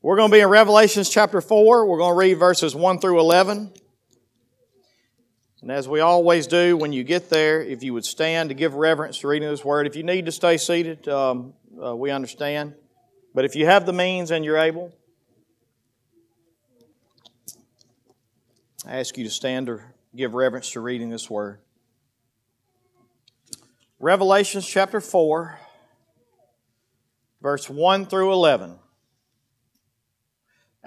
We're going to be in Revelations chapter 4. We're going to read verses 1 through 11. And as we always do, when you get there, if you would stand to give reverence to reading this word. If you need to stay seated, um, uh, we understand. But if you have the means and you're able, I ask you to stand or give reverence to reading this word. Revelations chapter 4, verse 1 through 11.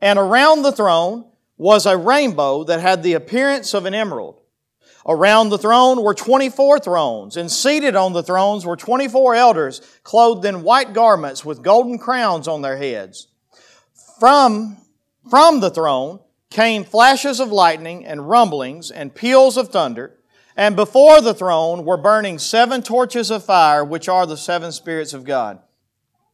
and around the throne was a rainbow that had the appearance of an emerald. Around the throne were 24 thrones, and seated on the thrones were 24 elders, clothed in white garments with golden crowns on their heads. From, from the throne came flashes of lightning and rumblings and peals of thunder, and before the throne were burning seven torches of fire, which are the seven spirits of God.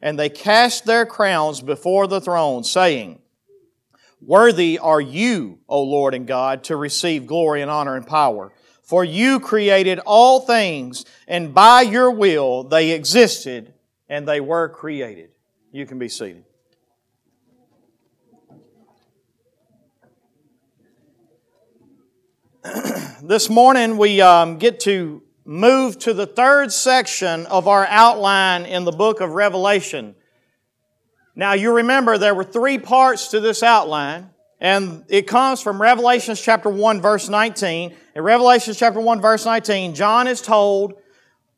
and they cast their crowns before the throne, saying, Worthy are you, O Lord and God, to receive glory and honor and power. For you created all things, and by your will they existed and they were created. You can be seated. this morning we um, get to move to the third section of our outline in the book of Revelation. Now, you remember there were three parts to this outline, and it comes from Revelation chapter 1, verse 19. In Revelation chapter 1, verse 19, John is told,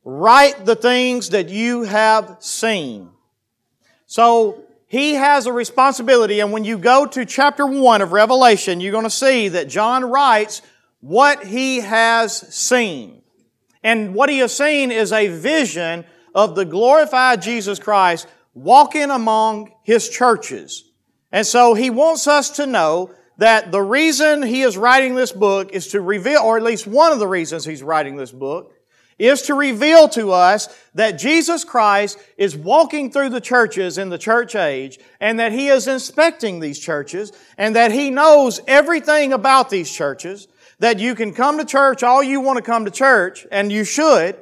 Write the things that you have seen. So, he has a responsibility, and when you go to chapter 1 of Revelation, you're going to see that John writes what he has seen. And what he is seen is a vision of the glorified Jesus Christ walking among his churches. And so he wants us to know that the reason he is writing this book is to reveal, or at least one of the reasons he's writing this book, is to reveal to us that Jesus Christ is walking through the churches in the church age and that He is inspecting these churches and that He knows everything about these churches that you can come to church all you want to come to church, and you should,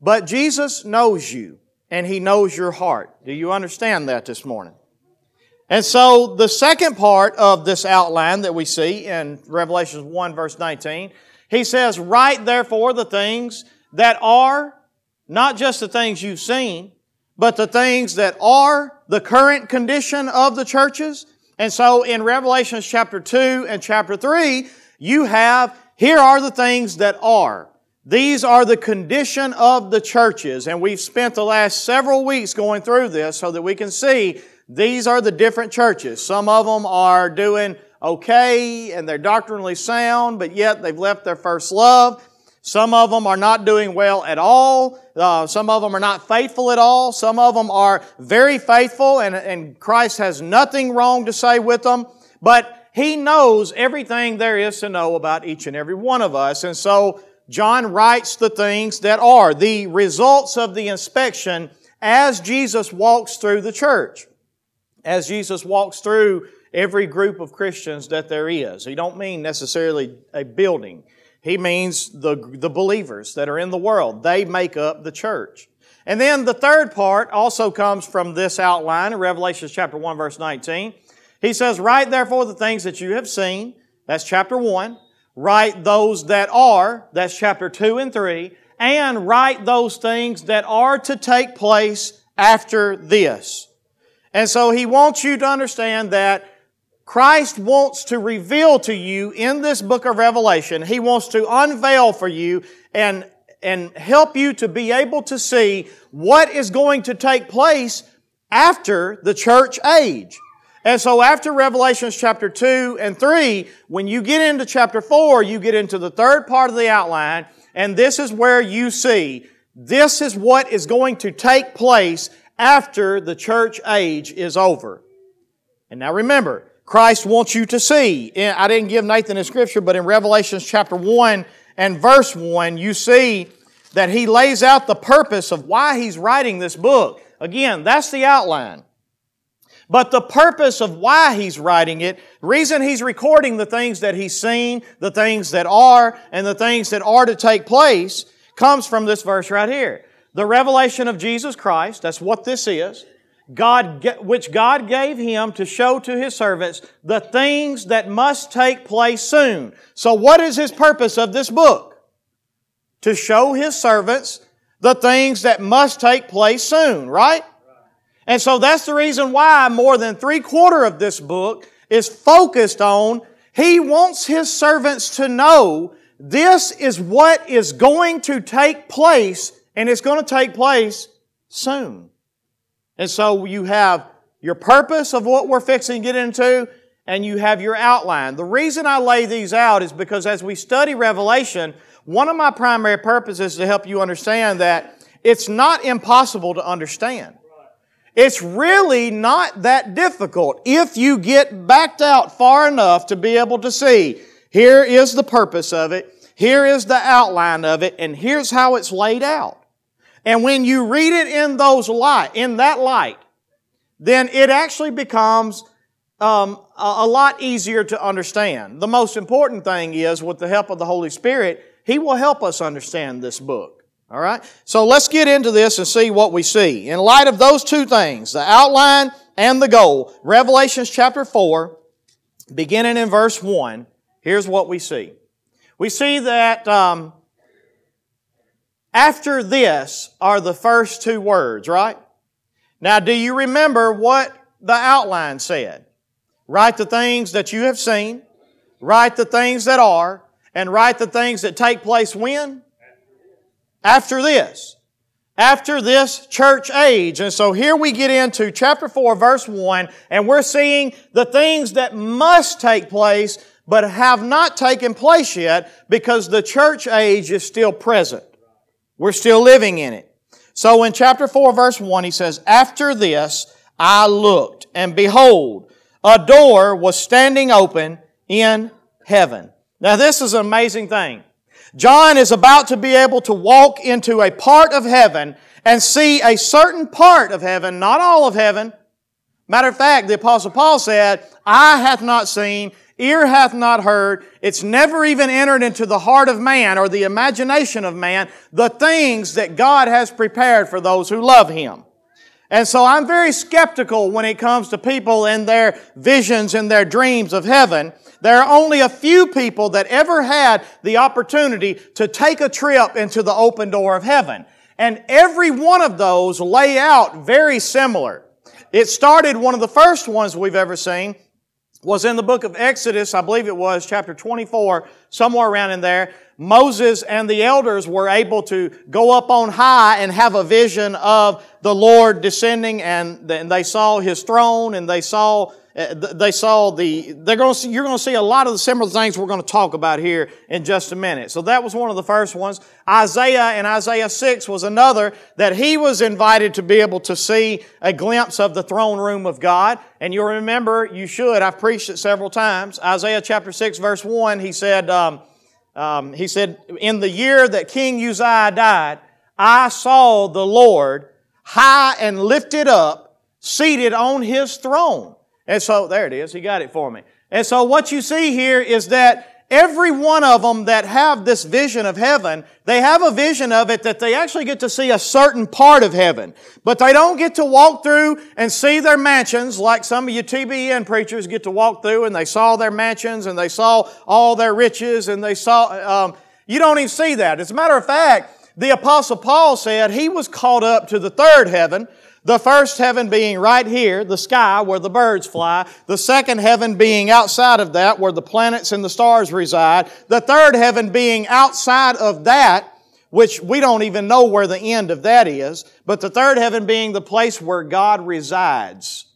but Jesus knows you, and He knows your heart. Do you understand that this morning? And so the second part of this outline that we see in Revelation 1 verse 19, he says, Write therefore the things that are, not just the things you've seen, but the things that are the current condition of the churches. And so in Revelation chapter 2 and chapter 3, you have, here are the things that are. These are the condition of the churches, and we've spent the last several weeks going through this so that we can see these are the different churches. Some of them are doing okay and they're doctrinally sound, but yet they've left their first love. Some of them are not doing well at all. Uh, some of them are not faithful at all. Some of them are very faithful and, and Christ has nothing wrong to say with them. But he knows everything there is to know about each and every one of us. And so John writes the things that are the results of the inspection as Jesus walks through the church. As Jesus walks through every group of Christians that there is. He don't mean necessarily a building. He means the, the believers that are in the world. They make up the church. And then the third part also comes from this outline in Revelation chapter 1 verse 19. He says, Write therefore the things that you have seen. That's chapter 1. Write those that are. That's chapter 2 and 3. And write those things that are to take place after this. And so he wants you to understand that Christ wants to reveal to you in this book of Revelation, He wants to unveil for you and, and help you to be able to see what is going to take place after the church age. And so after Revelations chapter 2 and 3, when you get into chapter 4, you get into the third part of the outline, and this is where you see this is what is going to take place after the church age is over. And now remember, Christ wants you to see. I didn't give Nathan the scripture, but in Revelations chapter 1 and verse 1, you see that he lays out the purpose of why he's writing this book. Again, that's the outline. But the purpose of why he's writing it, reason he's recording the things that he's seen, the things that are, and the things that are to take place, comes from this verse right here. The revelation of Jesus Christ, that's what this is. God, which God gave him to show to his servants the things that must take place soon. So what is his purpose of this book? To show his servants the things that must take place soon, right? And so that's the reason why more than three quarter of this book is focused on he wants his servants to know this is what is going to take place and it's going to take place soon. And so you have your purpose of what we're fixing to get into, and you have your outline. The reason I lay these out is because as we study Revelation, one of my primary purposes is to help you understand that it's not impossible to understand. It's really not that difficult if you get backed out far enough to be able to see here is the purpose of it, here is the outline of it, and here's how it's laid out. And when you read it in those light, in that light, then it actually becomes um, a, lot easier to understand. The most important thing is, with the help of the Holy Spirit, He will help us understand this book. All right? So let's get into this and see what we see. In light of those two things, the outline and the goal, Revelations chapter 4, beginning in verse 1, here's what we see. We see that um, after this are the first two words, right? Now, do you remember what the outline said? Write the things that you have seen, write the things that are, and write the things that take place when? After this. After this church age. And so here we get into chapter 4, verse 1, and we're seeing the things that must take place, but have not taken place yet because the church age is still present. We're still living in it. So in chapter 4 verse 1 he says, After this I looked and behold, a door was standing open in heaven. Now this is an amazing thing. John is about to be able to walk into a part of heaven and see a certain part of heaven, not all of heaven. Matter of fact, the apostle Paul said, I hath not seen, ear hath not heard, it's never even entered into the heart of man or the imagination of man, the things that God has prepared for those who love Him. And so I'm very skeptical when it comes to people and their visions and their dreams of heaven. There are only a few people that ever had the opportunity to take a trip into the open door of heaven. And every one of those lay out very similar. It started one of the first ones we've ever seen was in the book of Exodus, I believe it was chapter 24, somewhere around in there. Moses and the elders were able to go up on high and have a vision of the Lord descending and they saw His throne and they saw they saw the, they're going to see, you're going to see a lot of the similar things we're going to talk about here in just a minute. So that was one of the first ones. Isaiah and Isaiah 6 was another that he was invited to be able to see a glimpse of the throne room of God. And you'll remember, you should, I've preached it several times. Isaiah chapter 6 verse 1, he said, um, um, he said, in the year that King Uzziah died, I saw the Lord high and lifted up, seated on his throne And so, there it is. He got it for me. And so what you see here is that every one of them that have this vision of heaven, they have a vision of it that they actually get to see a certain part of heaven. But they don't get to walk through and see their mansions like some of you TBN preachers get to walk through and they saw their mansions and they saw all their riches and they saw, um, you don't even see that. As a matter of fact, the apostle Paul said he was caught up to the third heaven the first heaven being right here, the sky where the birds fly. The second heaven being outside of that where the planets and the stars reside. The third heaven being outside of that, which we don't even know where the end of that is. But the third heaven being the place where God resides.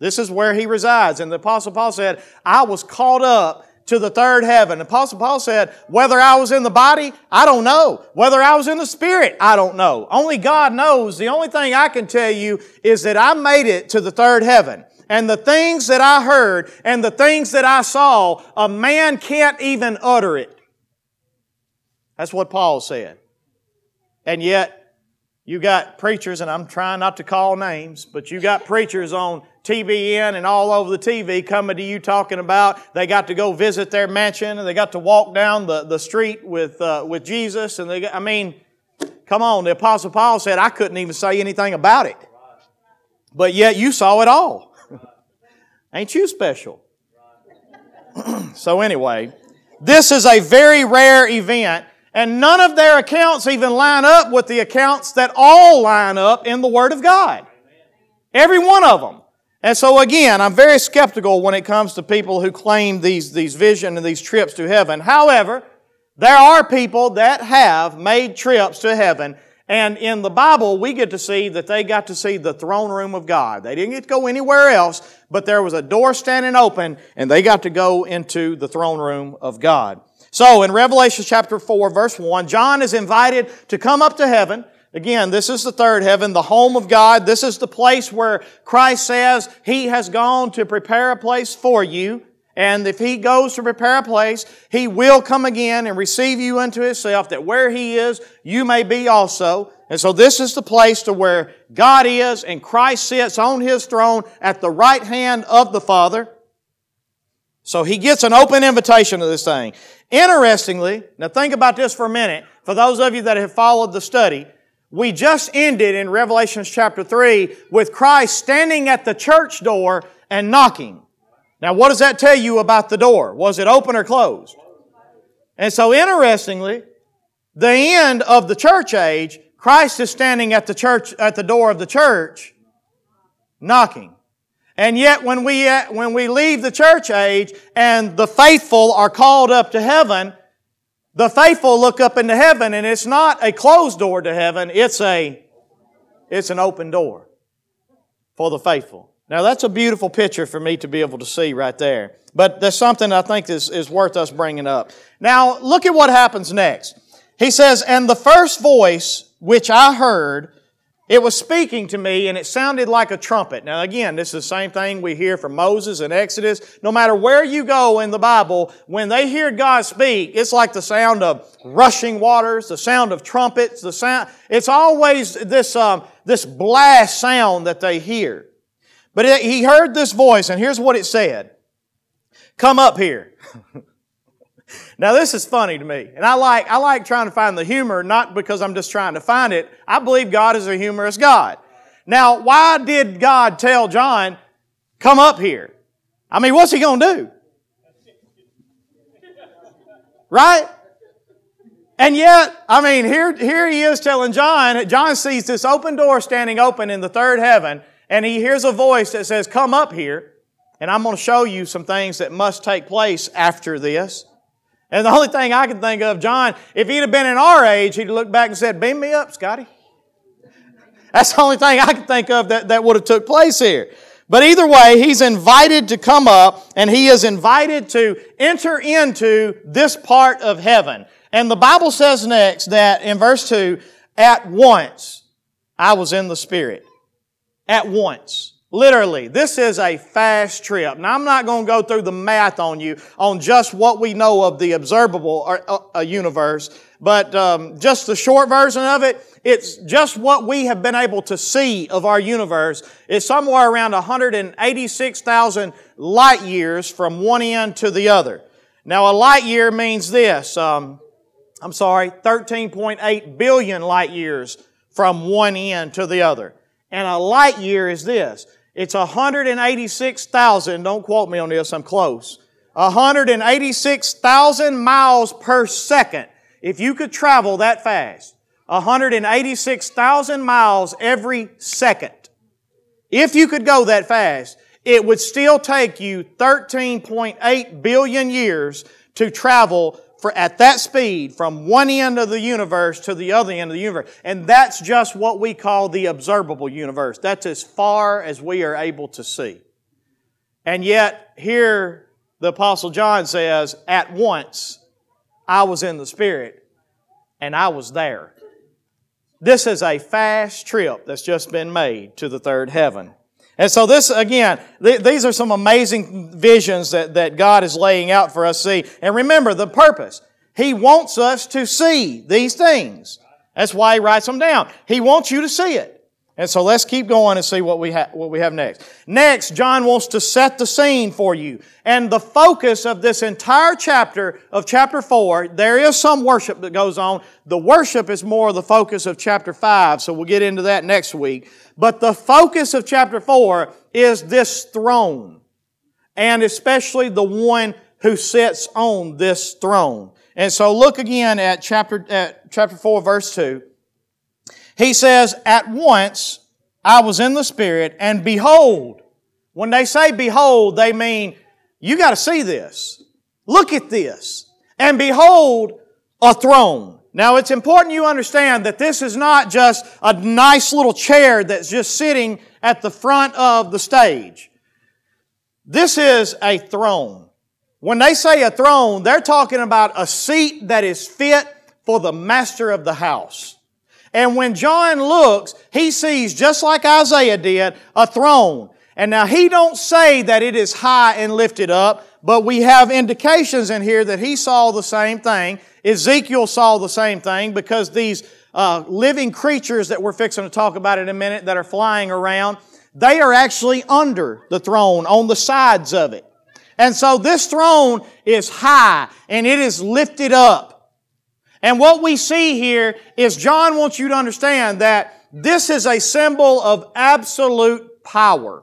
This is where He resides. And the Apostle Paul said, I was caught up to the third heaven. Apostle Paul said, whether I was in the body, I don't know. Whether I was in the spirit, I don't know. Only God knows. The only thing I can tell you is that I made it to the third heaven. And the things that I heard and the things that I saw, a man can't even utter it. That's what Paul said. And yet, you got preachers, and I'm trying not to call names, but you got preachers on TBN and all over the TV coming to you talking about they got to go visit their mansion and they got to walk down the, the street with, uh, with Jesus. And they, got, I mean, come on, the Apostle Paul said, I couldn't even say anything about it. But yet you saw it all. Ain't you special? so, anyway, this is a very rare event, and none of their accounts even line up with the accounts that all line up in the Word of God. Every one of them. And so again, I'm very skeptical when it comes to people who claim these, these vision and these trips to heaven. However, there are people that have made trips to heaven and in the Bible, we get to see that they got to see the throne room of God. They didn't get to go anywhere else, but there was a door standing open and they got to go into the throne room of God. So in Revelation chapter 4 verse 1, John is invited to come up to heaven Again, this is the third heaven, the home of God. This is the place where Christ says He has gone to prepare a place for you. And if He goes to prepare a place, He will come again and receive you unto Himself, that where He is, you may be also. And so this is the place to where God is and Christ sits on His throne at the right hand of the Father. So He gets an open invitation to this thing. Interestingly, now think about this for a minute. For those of you that have followed the study, we just ended in Revelation chapter 3 with Christ standing at the church door and knocking. Now, what does that tell you about the door? Was it open or closed? And so, interestingly, the end of the church age, Christ is standing at the church, at the door of the church, knocking. And yet, when we, when we leave the church age and the faithful are called up to heaven, the faithful look up into heaven and it's not a closed door to heaven, it's a, it's an open door for the faithful. Now that's a beautiful picture for me to be able to see right there. But there's something I think is, is worth us bringing up. Now look at what happens next. He says, and the first voice which I heard it was speaking to me and it sounded like a trumpet. Now again, this is the same thing we hear from Moses in Exodus. No matter where you go in the Bible, when they hear God speak, it's like the sound of rushing waters, the sound of trumpets, the sound, it's always this, um, this blast sound that they hear. But it, he heard this voice and here's what it said. Come up here. Now this is funny to me. And I like, I like trying to find the humor, not because I'm just trying to find it. I believe God is a humorous God. Now, why did God tell John, come up here? I mean, what's he gonna do? Right? And yet, I mean, here, here he is telling John, John sees this open door standing open in the third heaven, and he hears a voice that says, Come up here, and I'm going to show you some things that must take place after this. And the only thing I can think of, John, if he'd have been in our age, he'd have looked back and said, beam me up, Scotty. That's the only thing I can think of that, that would have took place here. But either way, he's invited to come up and he is invited to enter into this part of heaven. And the Bible says next that in verse 2, at once I was in the Spirit. At once. Literally, this is a fast trip. Now, I'm not going to go through the math on you on just what we know of the observable uh, uh, universe, but um, just the short version of it, it's just what we have been able to see of our universe is somewhere around 186,000 light years from one end to the other. Now, a light year means this. Um, I'm sorry, 13.8 billion light years from one end to the other. And a light year is this. It's 186,000, don't quote me on this, I'm close. 186,000 miles per second. If you could travel that fast, 186,000 miles every second. If you could go that fast, it would still take you 13.8 billion years to travel at that speed from one end of the universe to the other end of the universe. And that's just what we call the observable universe. That's as far as we are able to see. And yet, here the Apostle John says, At once I was in the Spirit and I was there. This is a fast trip that's just been made to the third heaven. And so this, again, th- these are some amazing visions that, that God is laying out for us to see. And remember the purpose. He wants us to see these things. That's why He writes them down. He wants you to see it. And so let's keep going and see what we, ha- what we have next. Next, John wants to set the scene for you. And the focus of this entire chapter of chapter 4, there is some worship that goes on. The worship is more the focus of chapter 5, so we'll get into that next week. But the focus of chapter 4 is this throne, and especially the one who sits on this throne. And so look again at chapter, at chapter 4, verse 2. He says, At once I was in the Spirit, and behold, when they say behold, they mean, you got to see this. Look at this. And behold, a throne. Now it's important you understand that this is not just a nice little chair that's just sitting at the front of the stage. This is a throne. When they say a throne, they're talking about a seat that is fit for the master of the house. And when John looks, he sees, just like Isaiah did, a throne. And now he don't say that it is high and lifted up, but we have indications in here that he saw the same thing. Ezekiel saw the same thing because these uh, living creatures that we're fixing to talk about in a minute that are flying around, they are actually under the throne, on the sides of it. And so this throne is high and it is lifted up. And what we see here is John wants you to understand that this is a symbol of absolute power.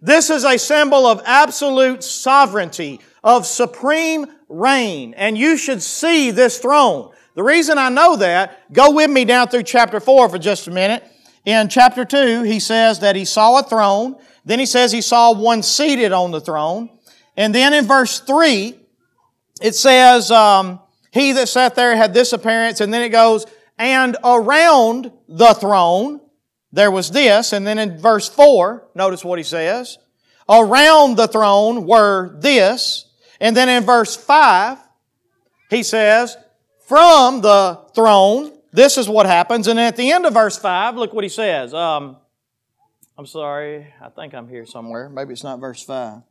This is a symbol of absolute sovereignty, of supreme reign. And you should see this throne. The reason I know that, go with me down through chapter 4 for just a minute. In chapter 2, he says that he saw a throne. Then he says he saw one seated on the throne. And then in verse 3, it says, um, He that sat there had this appearance. And then it goes, And around the throne there was this. And then in verse 4, notice what he says. Around the throne were this. And then in verse 5, he says, from the throne, this is what happens. And at the end of verse 5, look what he says. Um, I'm sorry, I think I'm here somewhere. Maybe it's not verse 5.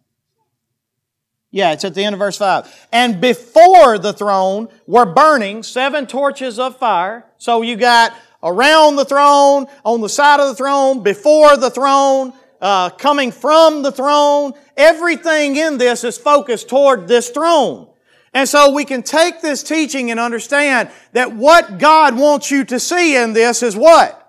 Yeah, it's at the end of verse 5. And before the throne were burning seven torches of fire. So you got around the throne, on the side of the throne, before the throne, uh, coming from the throne. Everything in this is focused toward this throne. And so we can take this teaching and understand that what God wants you to see in this is what?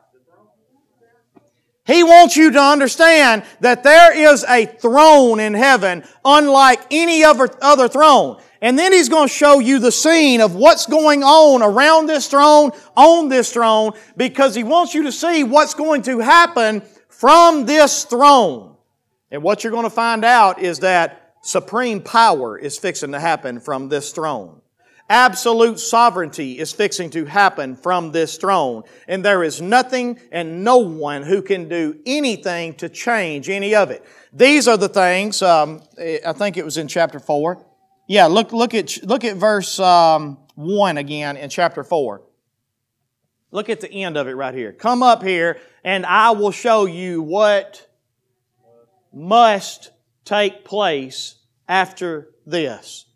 He wants you to understand that there is a throne in heaven unlike any other, other throne. And then He's going to show you the scene of what's going on around this throne, on this throne, because He wants you to see what's going to happen from this throne. And what you're going to find out is that supreme power is fixing to happen from this throne. Absolute sovereignty is fixing to happen from this throne. And there is nothing and no one who can do anything to change any of it. These are the things, um, I think it was in chapter 4. Yeah, look, look, at, look at verse um, 1 again in chapter 4. Look at the end of it right here. Come up here and I will show you what must take place after this.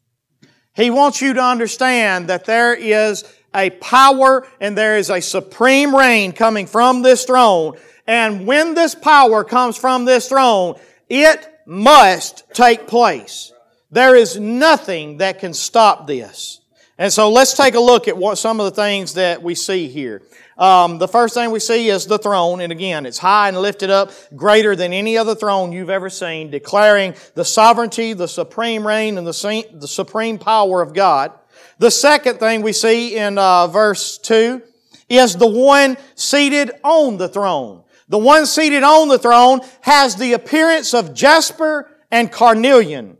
He wants you to understand that there is a power and there is a supreme reign coming from this throne. And when this power comes from this throne, it must take place. There is nothing that can stop this. And so let's take a look at what some of the things that we see here. Um, the first thing we see is the throne, and again, it's high and lifted up, greater than any other throne you've ever seen, declaring the sovereignty, the supreme reign, and the, the supreme power of God. The second thing we see in uh, verse 2 is the one seated on the throne. The one seated on the throne has the appearance of jasper and carnelian.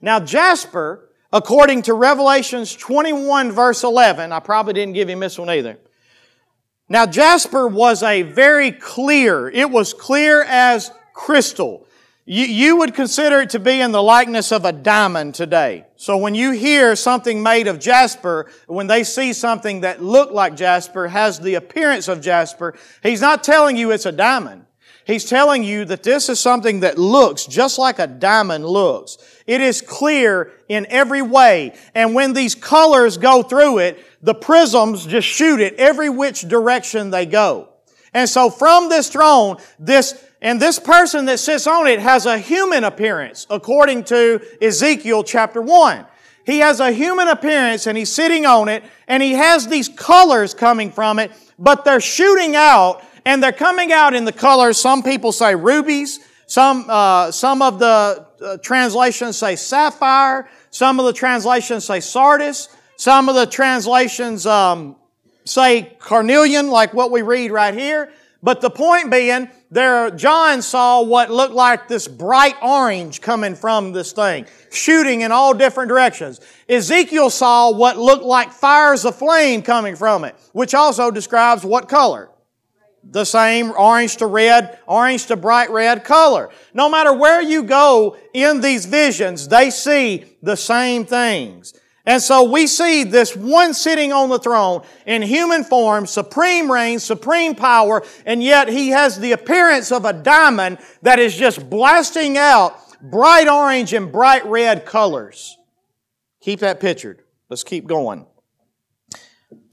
Now, jasper, according to Revelations 21 verse 11, I probably didn't give him this one either. Now, jasper was a very clear, it was clear as crystal. You, you would consider it to be in the likeness of a diamond today. So when you hear something made of jasper, when they see something that looked like jasper, has the appearance of jasper, he's not telling you it's a diamond. He's telling you that this is something that looks just like a diamond looks. It is clear in every way. And when these colors go through it, the prisms just shoot it every which direction they go. And so from this throne, this and this person that sits on it has a human appearance, according to Ezekiel chapter 1. He has a human appearance and he's sitting on it and he has these colors coming from it, but they're shooting out and they're coming out in the colors. Some people say rubies. Some, uh, some of the uh, translations say sapphire. Some of the translations say sardis. Some of the translations um, say carnelian, like what we read right here. But the point being, there, John saw what looked like this bright orange coming from this thing, shooting in all different directions. Ezekiel saw what looked like fires of flame coming from it, which also describes what color? The same orange to red, orange to bright red color. No matter where you go in these visions, they see the same things. And so we see this one sitting on the throne in human form, supreme reign, supreme power, and yet he has the appearance of a diamond that is just blasting out bright orange and bright red colors. Keep that pictured. Let's keep going.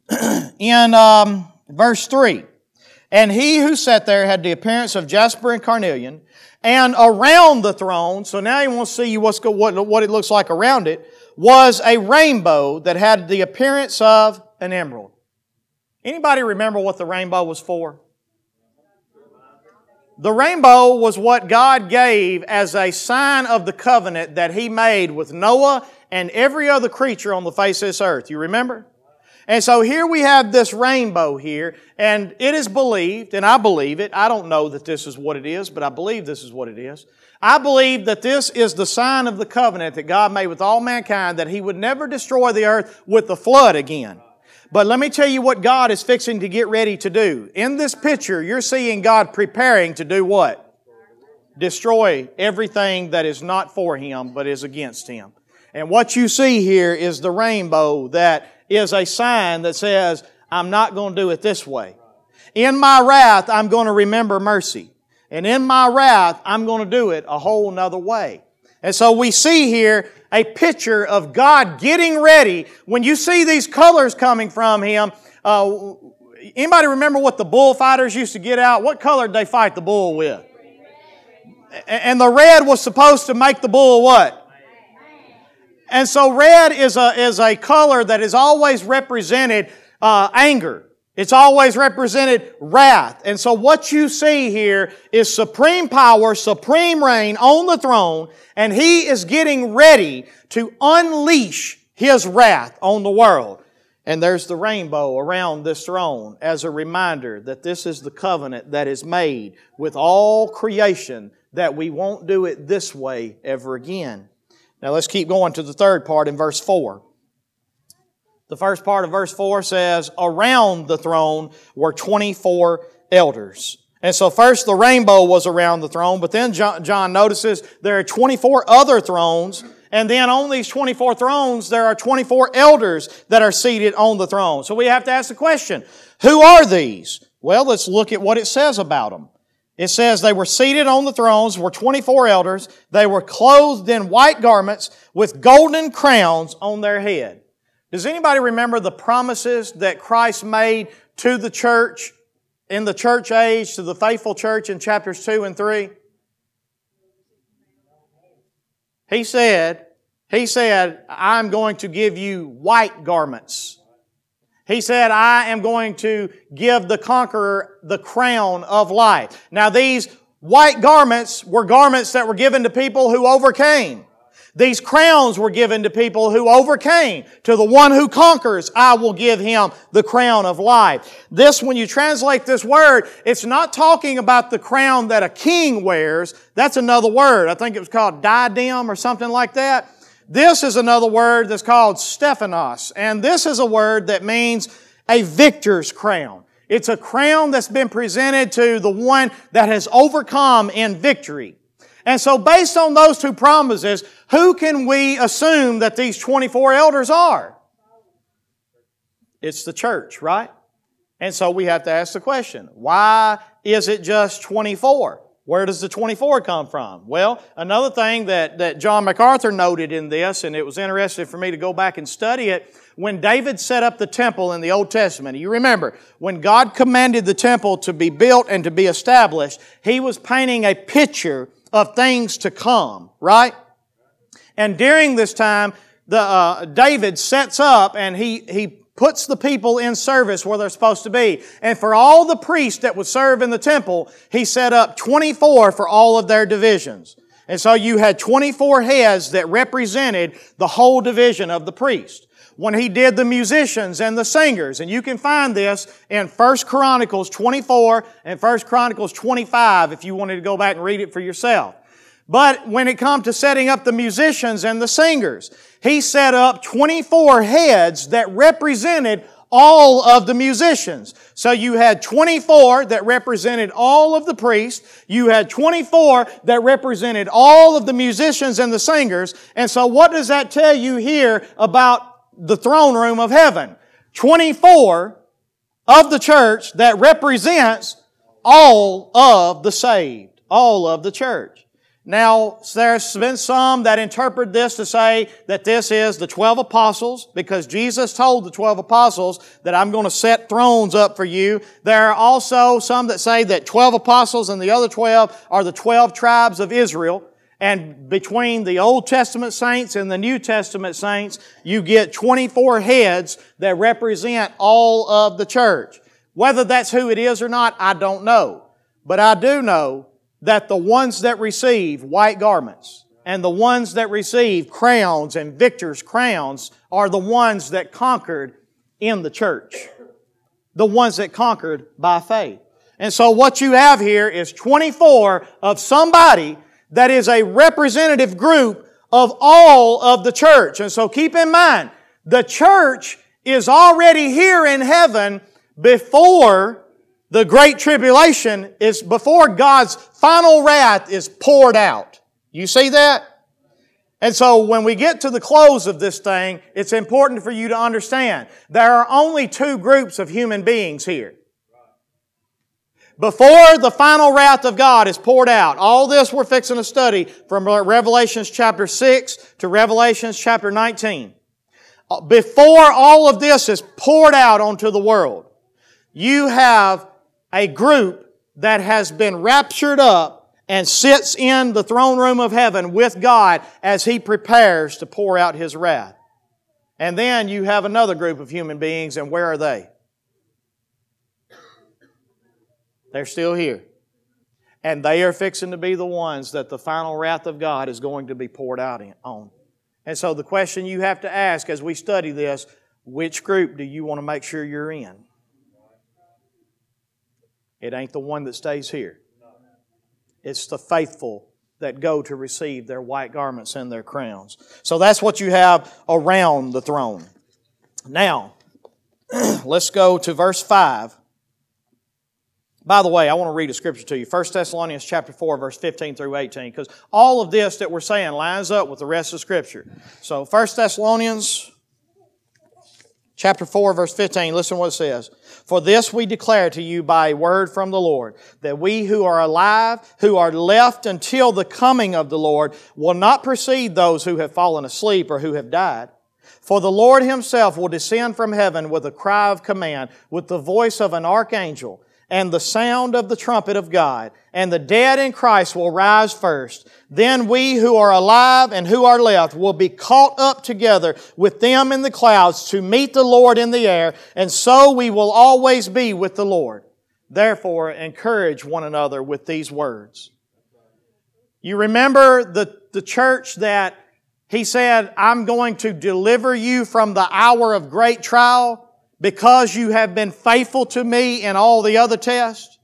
in um, verse 3, and he who sat there had the appearance of jasper and carnelian, and around the throne, so now you want to see what's, what, what it looks like around it, was a rainbow that had the appearance of an emerald. Anybody remember what the rainbow was for? The rainbow was what God gave as a sign of the covenant that He made with Noah and every other creature on the face of this earth. You remember? And so here we have this rainbow here, and it is believed, and I believe it. I don't know that this is what it is, but I believe this is what it is. I believe that this is the sign of the covenant that God made with all mankind that He would never destroy the earth with the flood again. But let me tell you what God is fixing to get ready to do. In this picture, you're seeing God preparing to do what? Destroy everything that is not for Him but is against Him. And what you see here is the rainbow that is a sign that says, I'm not going to do it this way. In my wrath, I'm going to remember mercy. And in my wrath, I'm going to do it a whole nother way. And so we see here a picture of God getting ready. When you see these colors coming from Him, uh, anybody remember what the bullfighters used to get out? What color did they fight the bull with? And the red was supposed to make the bull what? And so red is a, is a color that is always represented uh, anger. It's always represented wrath. And so what you see here is supreme power, supreme reign on the throne, and he is getting ready to unleash his wrath on the world. And there's the rainbow around this throne as a reminder that this is the covenant that is made with all creation that we won't do it this way ever again. Now let's keep going to the third part in verse 4. The first part of verse 4 says, Around the throne were 24 elders. And so first the rainbow was around the throne, but then John, notices there are 24 other thrones, and then on these 24 thrones there are 24 elders that are seated on the throne. So we have to ask the question, who are these? Well, let's look at what it says about them. It says they were seated on the thrones, were 24 elders. They were clothed in white garments with golden crowns on their head. Does anybody remember the promises that Christ made to the church in the church age, to the faithful church in chapters 2 and 3? He said, He said, I'm going to give you white garments. He said, I am going to give the conqueror the crown of life. Now these white garments were garments that were given to people who overcame. These crowns were given to people who overcame. To the one who conquers, I will give him the crown of life. This, when you translate this word, it's not talking about the crown that a king wears. That's another word. I think it was called diadem or something like that. This is another word that's called Stephanos. And this is a word that means a victor's crown. It's a crown that's been presented to the one that has overcome in victory. And so based on those two promises, who can we assume that these 24 elders are? It's the church, right? And so we have to ask the question, why is it just 24? Where does the 24 come from? Well, another thing that, that John MacArthur noted in this, and it was interesting for me to go back and study it, when David set up the temple in the Old Testament, you remember, when God commanded the temple to be built and to be established, He was painting a picture of things to come, right? And during this time, the, uh, David sets up and he, he puts the people in service where they're supposed to be. And for all the priests that would serve in the temple, he set up 24 for all of their divisions. And so you had 24 heads that represented the whole division of the priest. When he did the musicians and the singers, and you can find this in 1 Chronicles 24 and 1 Chronicles 25 if you wanted to go back and read it for yourself. But when it comes to setting up the musicians and the singers, he set up 24 heads that represented all of the musicians. So you had 24 that represented all of the priests. You had 24 that represented all of the musicians and the singers. And so what does that tell you here about the throne room of heaven? 24 of the church that represents all of the saved. All of the church. Now, there's been some that interpret this to say that this is the 12 apostles because Jesus told the 12 apostles that I'm going to set thrones up for you. There are also some that say that 12 apostles and the other 12 are the 12 tribes of Israel. And between the Old Testament saints and the New Testament saints, you get 24 heads that represent all of the church. Whether that's who it is or not, I don't know. But I do know that the ones that receive white garments and the ones that receive crowns and victors' crowns are the ones that conquered in the church. The ones that conquered by faith. And so what you have here is 24 of somebody that is a representative group of all of the church. And so keep in mind, the church is already here in heaven before the great tribulation is before God's final wrath is poured out. You see that? And so when we get to the close of this thing, it's important for you to understand there are only two groups of human beings here. Before the final wrath of God is poured out, all this we're fixing to study from Revelations chapter 6 to Revelations chapter 19. Before all of this is poured out onto the world, you have a group that has been raptured up and sits in the throne room of heaven with God as He prepares to pour out His wrath. And then you have another group of human beings, and where are they? They're still here. And they are fixing to be the ones that the final wrath of God is going to be poured out on. And so the question you have to ask as we study this which group do you want to make sure you're in? It ain't the one that stays here. It's the faithful that go to receive their white garments and their crowns. So that's what you have around the throne. Now, let's go to verse 5. By the way, I want to read a scripture to you. 1 Thessalonians chapter 4, verse 15 through 18, because all of this that we're saying lines up with the rest of Scripture. So 1 Thessalonians chapter 4, verse 15, listen to what it says. For this we declare to you by word from the Lord, that we who are alive, who are left until the coming of the Lord, will not precede those who have fallen asleep or who have died. For the Lord himself will descend from heaven with a cry of command, with the voice of an archangel, and the sound of the trumpet of God, and the dead in Christ will rise first. Then we who are alive and who are left will be caught up together with them in the clouds to meet the Lord in the air, and so we will always be with the Lord. Therefore, encourage one another with these words. You remember the, the church that he said, I'm going to deliver you from the hour of great trial because you have been faithful to me in all the other tests?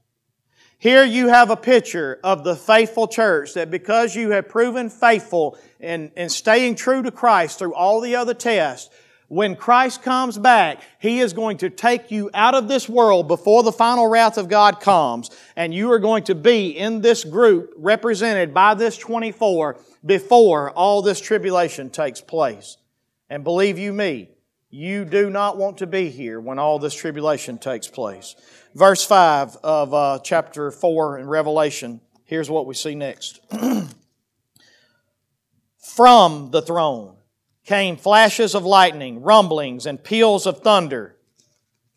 Here you have a picture of the faithful church that because you have proven faithful in, in staying true to Christ through all the other tests, when Christ comes back, He is going to take you out of this world before the final wrath of God comes, and you are going to be in this group represented by this 24 before all this tribulation takes place. And believe you me, you do not want to be here when all this tribulation takes place. Verse 5 of uh, chapter 4 in Revelation, here's what we see next. From the throne came flashes of lightning, rumblings, and peals of thunder.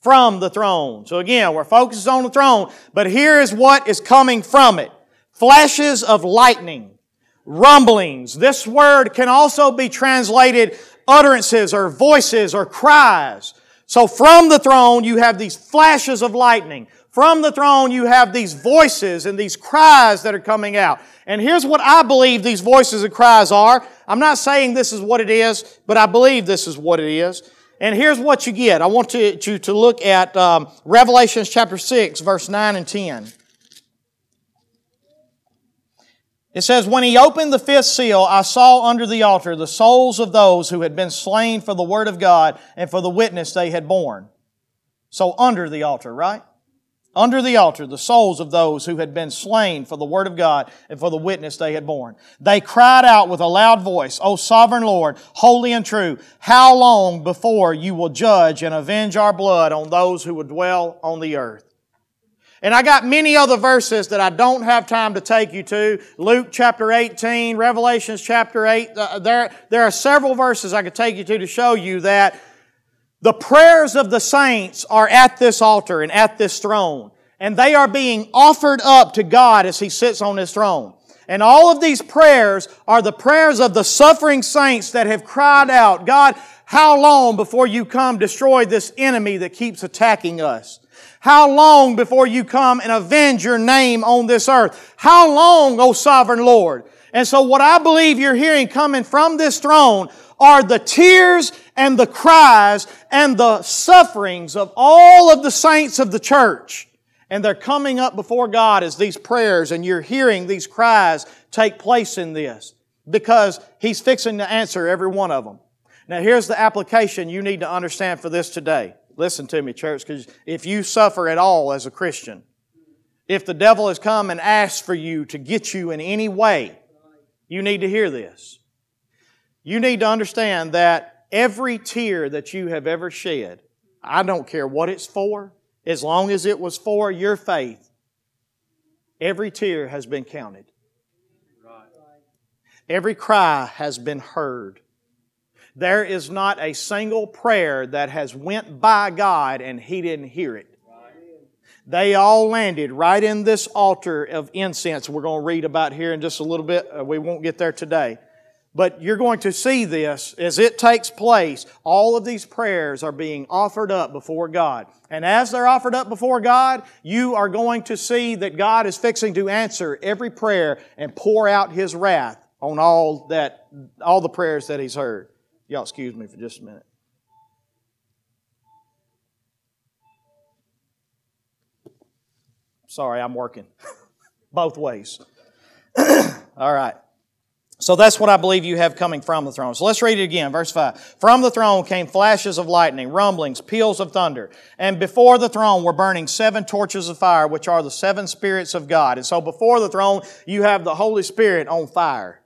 From the throne. So again, we're focused on the throne, but here is what is coming from it. Flashes of lightning, rumblings. This word can also be translated utterances or voices or cries. So from the throne, you have these flashes of lightning. From the throne, you have these voices and these cries that are coming out. And here's what I believe these voices and cries are. I'm not saying this is what it is, but I believe this is what it is. And here's what you get. I want you to, look at um, Revelations chapter 6, verse 9 and 10. It says, When he opened the fifth seal, I saw under the altar the souls of those who had been slain for the word of God and for the witness they had borne. So under the altar, right? Under the altar, the souls of those who had been slain for the word of God and for the witness they had borne. They cried out with a loud voice, O sovereign Lord, holy and true, how long before you will judge and avenge our blood on those who would dwell on the earth? And I got many other verses that I don't have time to take you to. Luke chapter 18, Revelations chapter 8. Uh, there, there are several verses I could take you to to show you that the prayers of the saints are at this altar and at this throne. And they are being offered up to God as He sits on His throne. And all of these prayers are the prayers of the suffering saints that have cried out, God, how long before you come destroy this enemy that keeps attacking us? How long before you come and avenge your name on this earth? How long, O sovereign Lord? And so what I believe you're hearing coming from this throne are the tears and the cries and the sufferings of all of the saints of the church. And they're coming up before God as these prayers and you're hearing these cries take place in this because He's fixing to answer every one of them. Now here's the application you need to understand for this today. Listen to me, church, because if you suffer at all as a Christian, if the devil has come and asked for you to get you in any way, you need to hear this. You need to understand that every tear that you have ever shed, I don't care what it's for, as long as it was for your faith, every tear has been counted. Every cry has been heard. There is not a single prayer that has went by God and He didn't hear it. They all landed right in this altar of incense we're going to read about here in just a little bit. Uh, we won't get there today. But you're going to see this as it takes place. All of these prayers are being offered up before God. And as they're offered up before God, you are going to see that God is fixing to answer every prayer and pour out His wrath on all that, all the prayers that He's heard. Y'all excuse me for just a minute. Sorry, I'm working both ways. All right. So that's what I believe you have coming from the throne. So let's read it again, verse 5. From the throne came flashes of lightning, rumblings, peals of thunder. And before the throne were burning seven torches of fire, which are the seven spirits of God. And so before the throne, you have the Holy Spirit on fire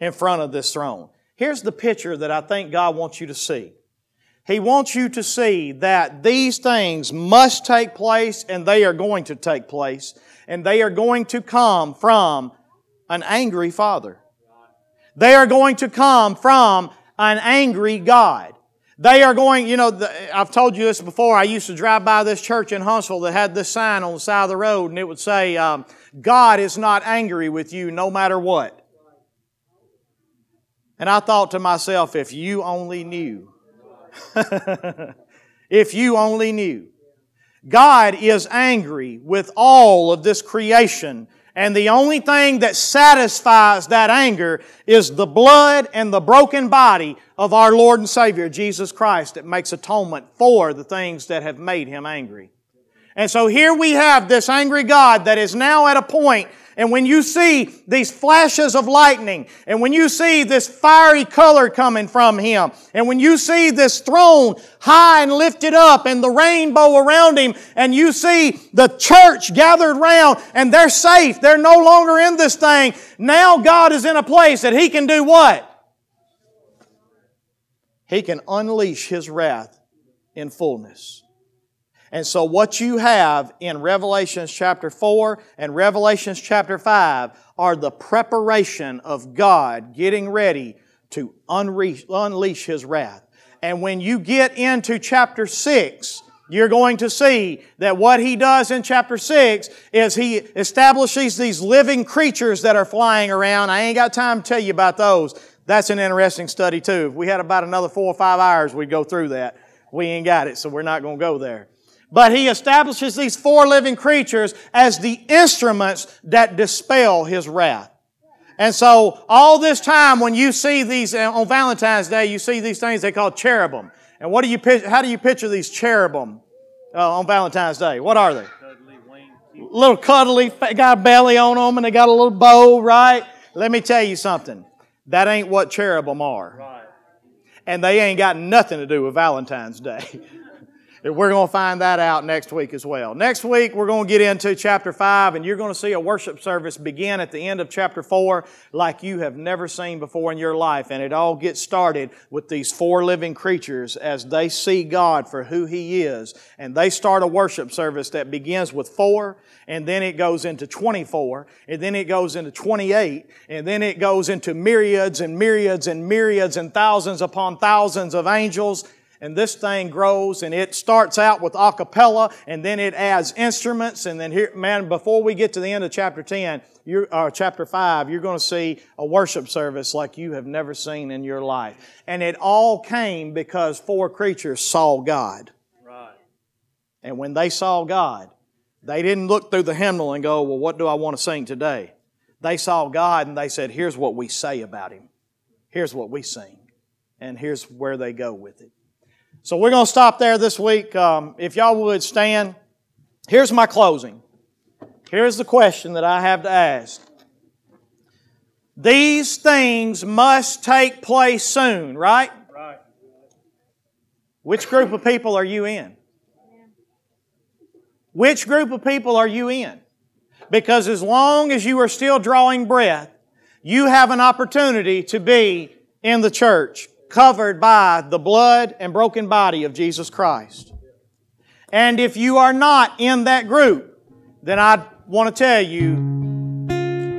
in front of this throne. Here's the picture that I think God wants you to see. He wants you to see that these things must take place and they are going to take place. And they are going to come from an angry Father. They are going to come from an angry God. They are going, you know, the, I've told you this before. I used to drive by this church in Huntsville that had this sign on the side of the road, and it would say, um, God is not angry with you no matter what. And I thought to myself, if you only knew. if you only knew. God is angry with all of this creation and the only thing that satisfies that anger is the blood and the broken body of our Lord and Savior, Jesus Christ, that makes atonement for the things that have made Him angry. And so here we have this angry God that is now at a point and when you see these flashes of lightning, and when you see this fiery color coming from Him, and when you see this throne high and lifted up and the rainbow around Him, and you see the church gathered round and they're safe, they're no longer in this thing, now God is in a place that He can do what? He can unleash His wrath in fullness. And so what you have in Revelations chapter 4 and Revelations chapter 5 are the preparation of God getting ready to unleash His wrath. And when you get into chapter 6, you're going to see that what he does in chapter 6 is he establishes these living creatures that are flying around. I ain't got time to tell you about those. That's an interesting study too. If we had about another four or five hours, we'd go through that. We ain't got it, so we're not going to go there. But he establishes these four living creatures as the instruments that dispel his wrath. And so, all this time when you see these, uh, on Valentine's Day, you see these things they call cherubim. And what do you, how do you picture these cherubim uh, on Valentine's Day? What are they? Little cuddly, got a belly on them and they got a little bow, right? Let me tell you something. That ain't what cherubim are. Right. And they ain't got nothing to do with Valentine's Day. We're going to find that out next week as well. Next week, we're going to get into chapter 5, and you're going to see a worship service begin at the end of chapter 4 like you have never seen before in your life. And it all gets started with these four living creatures as they see God for who He is. And they start a worship service that begins with four, and then it goes into 24, and then it goes into 28, and then it goes into myriads and myriads and myriads and thousands upon thousands of angels and this thing grows and it starts out with a cappella and then it adds instruments and then here, man, before we get to the end of chapter 10, you or uh, chapter 5, you're going to see a worship service like you have never seen in your life. And it all came because four creatures saw God. Right. And when they saw God, they didn't look through the hymnal and go, well, what do I want to sing today? They saw God and they said, here's what we say about Him. Here's what we sing. And here's where they go with it. So we're going to stop there this week. Um, if y'all would stand, here's my closing. Here's the question that I have to ask. These things must take place soon, right? Right. Which group of people are you in? Which group of people are you in? Because as long as you are still drawing breath, you have an opportunity to be in the church covered by the blood and broken body of Jesus Christ. And if you are not in that group, then I want to tell you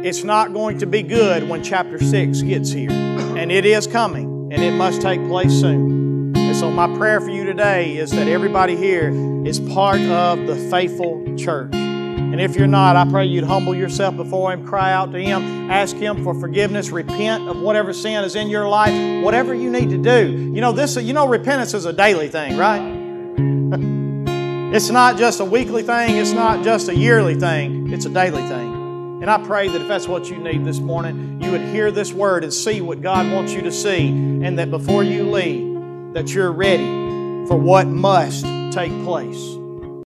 it's not going to be good when chapter 6 gets here. And it is coming, and it must take place soon. And so, my prayer for you today is that everybody here is part of the faithful church. And if you're not, I pray you'd humble yourself before Him, cry out to Him, ask Him for forgiveness, repent of whatever sin is in your life, whatever you need to do. You know, this, you know, repentance is a daily thing, right? it's not just a weekly thing, it's not just a yearly thing, it's a daily thing. And I pray that if that's what you need this morning, you would hear this word and see what God wants you to see, and that before you leave, that you're ready for what must take place.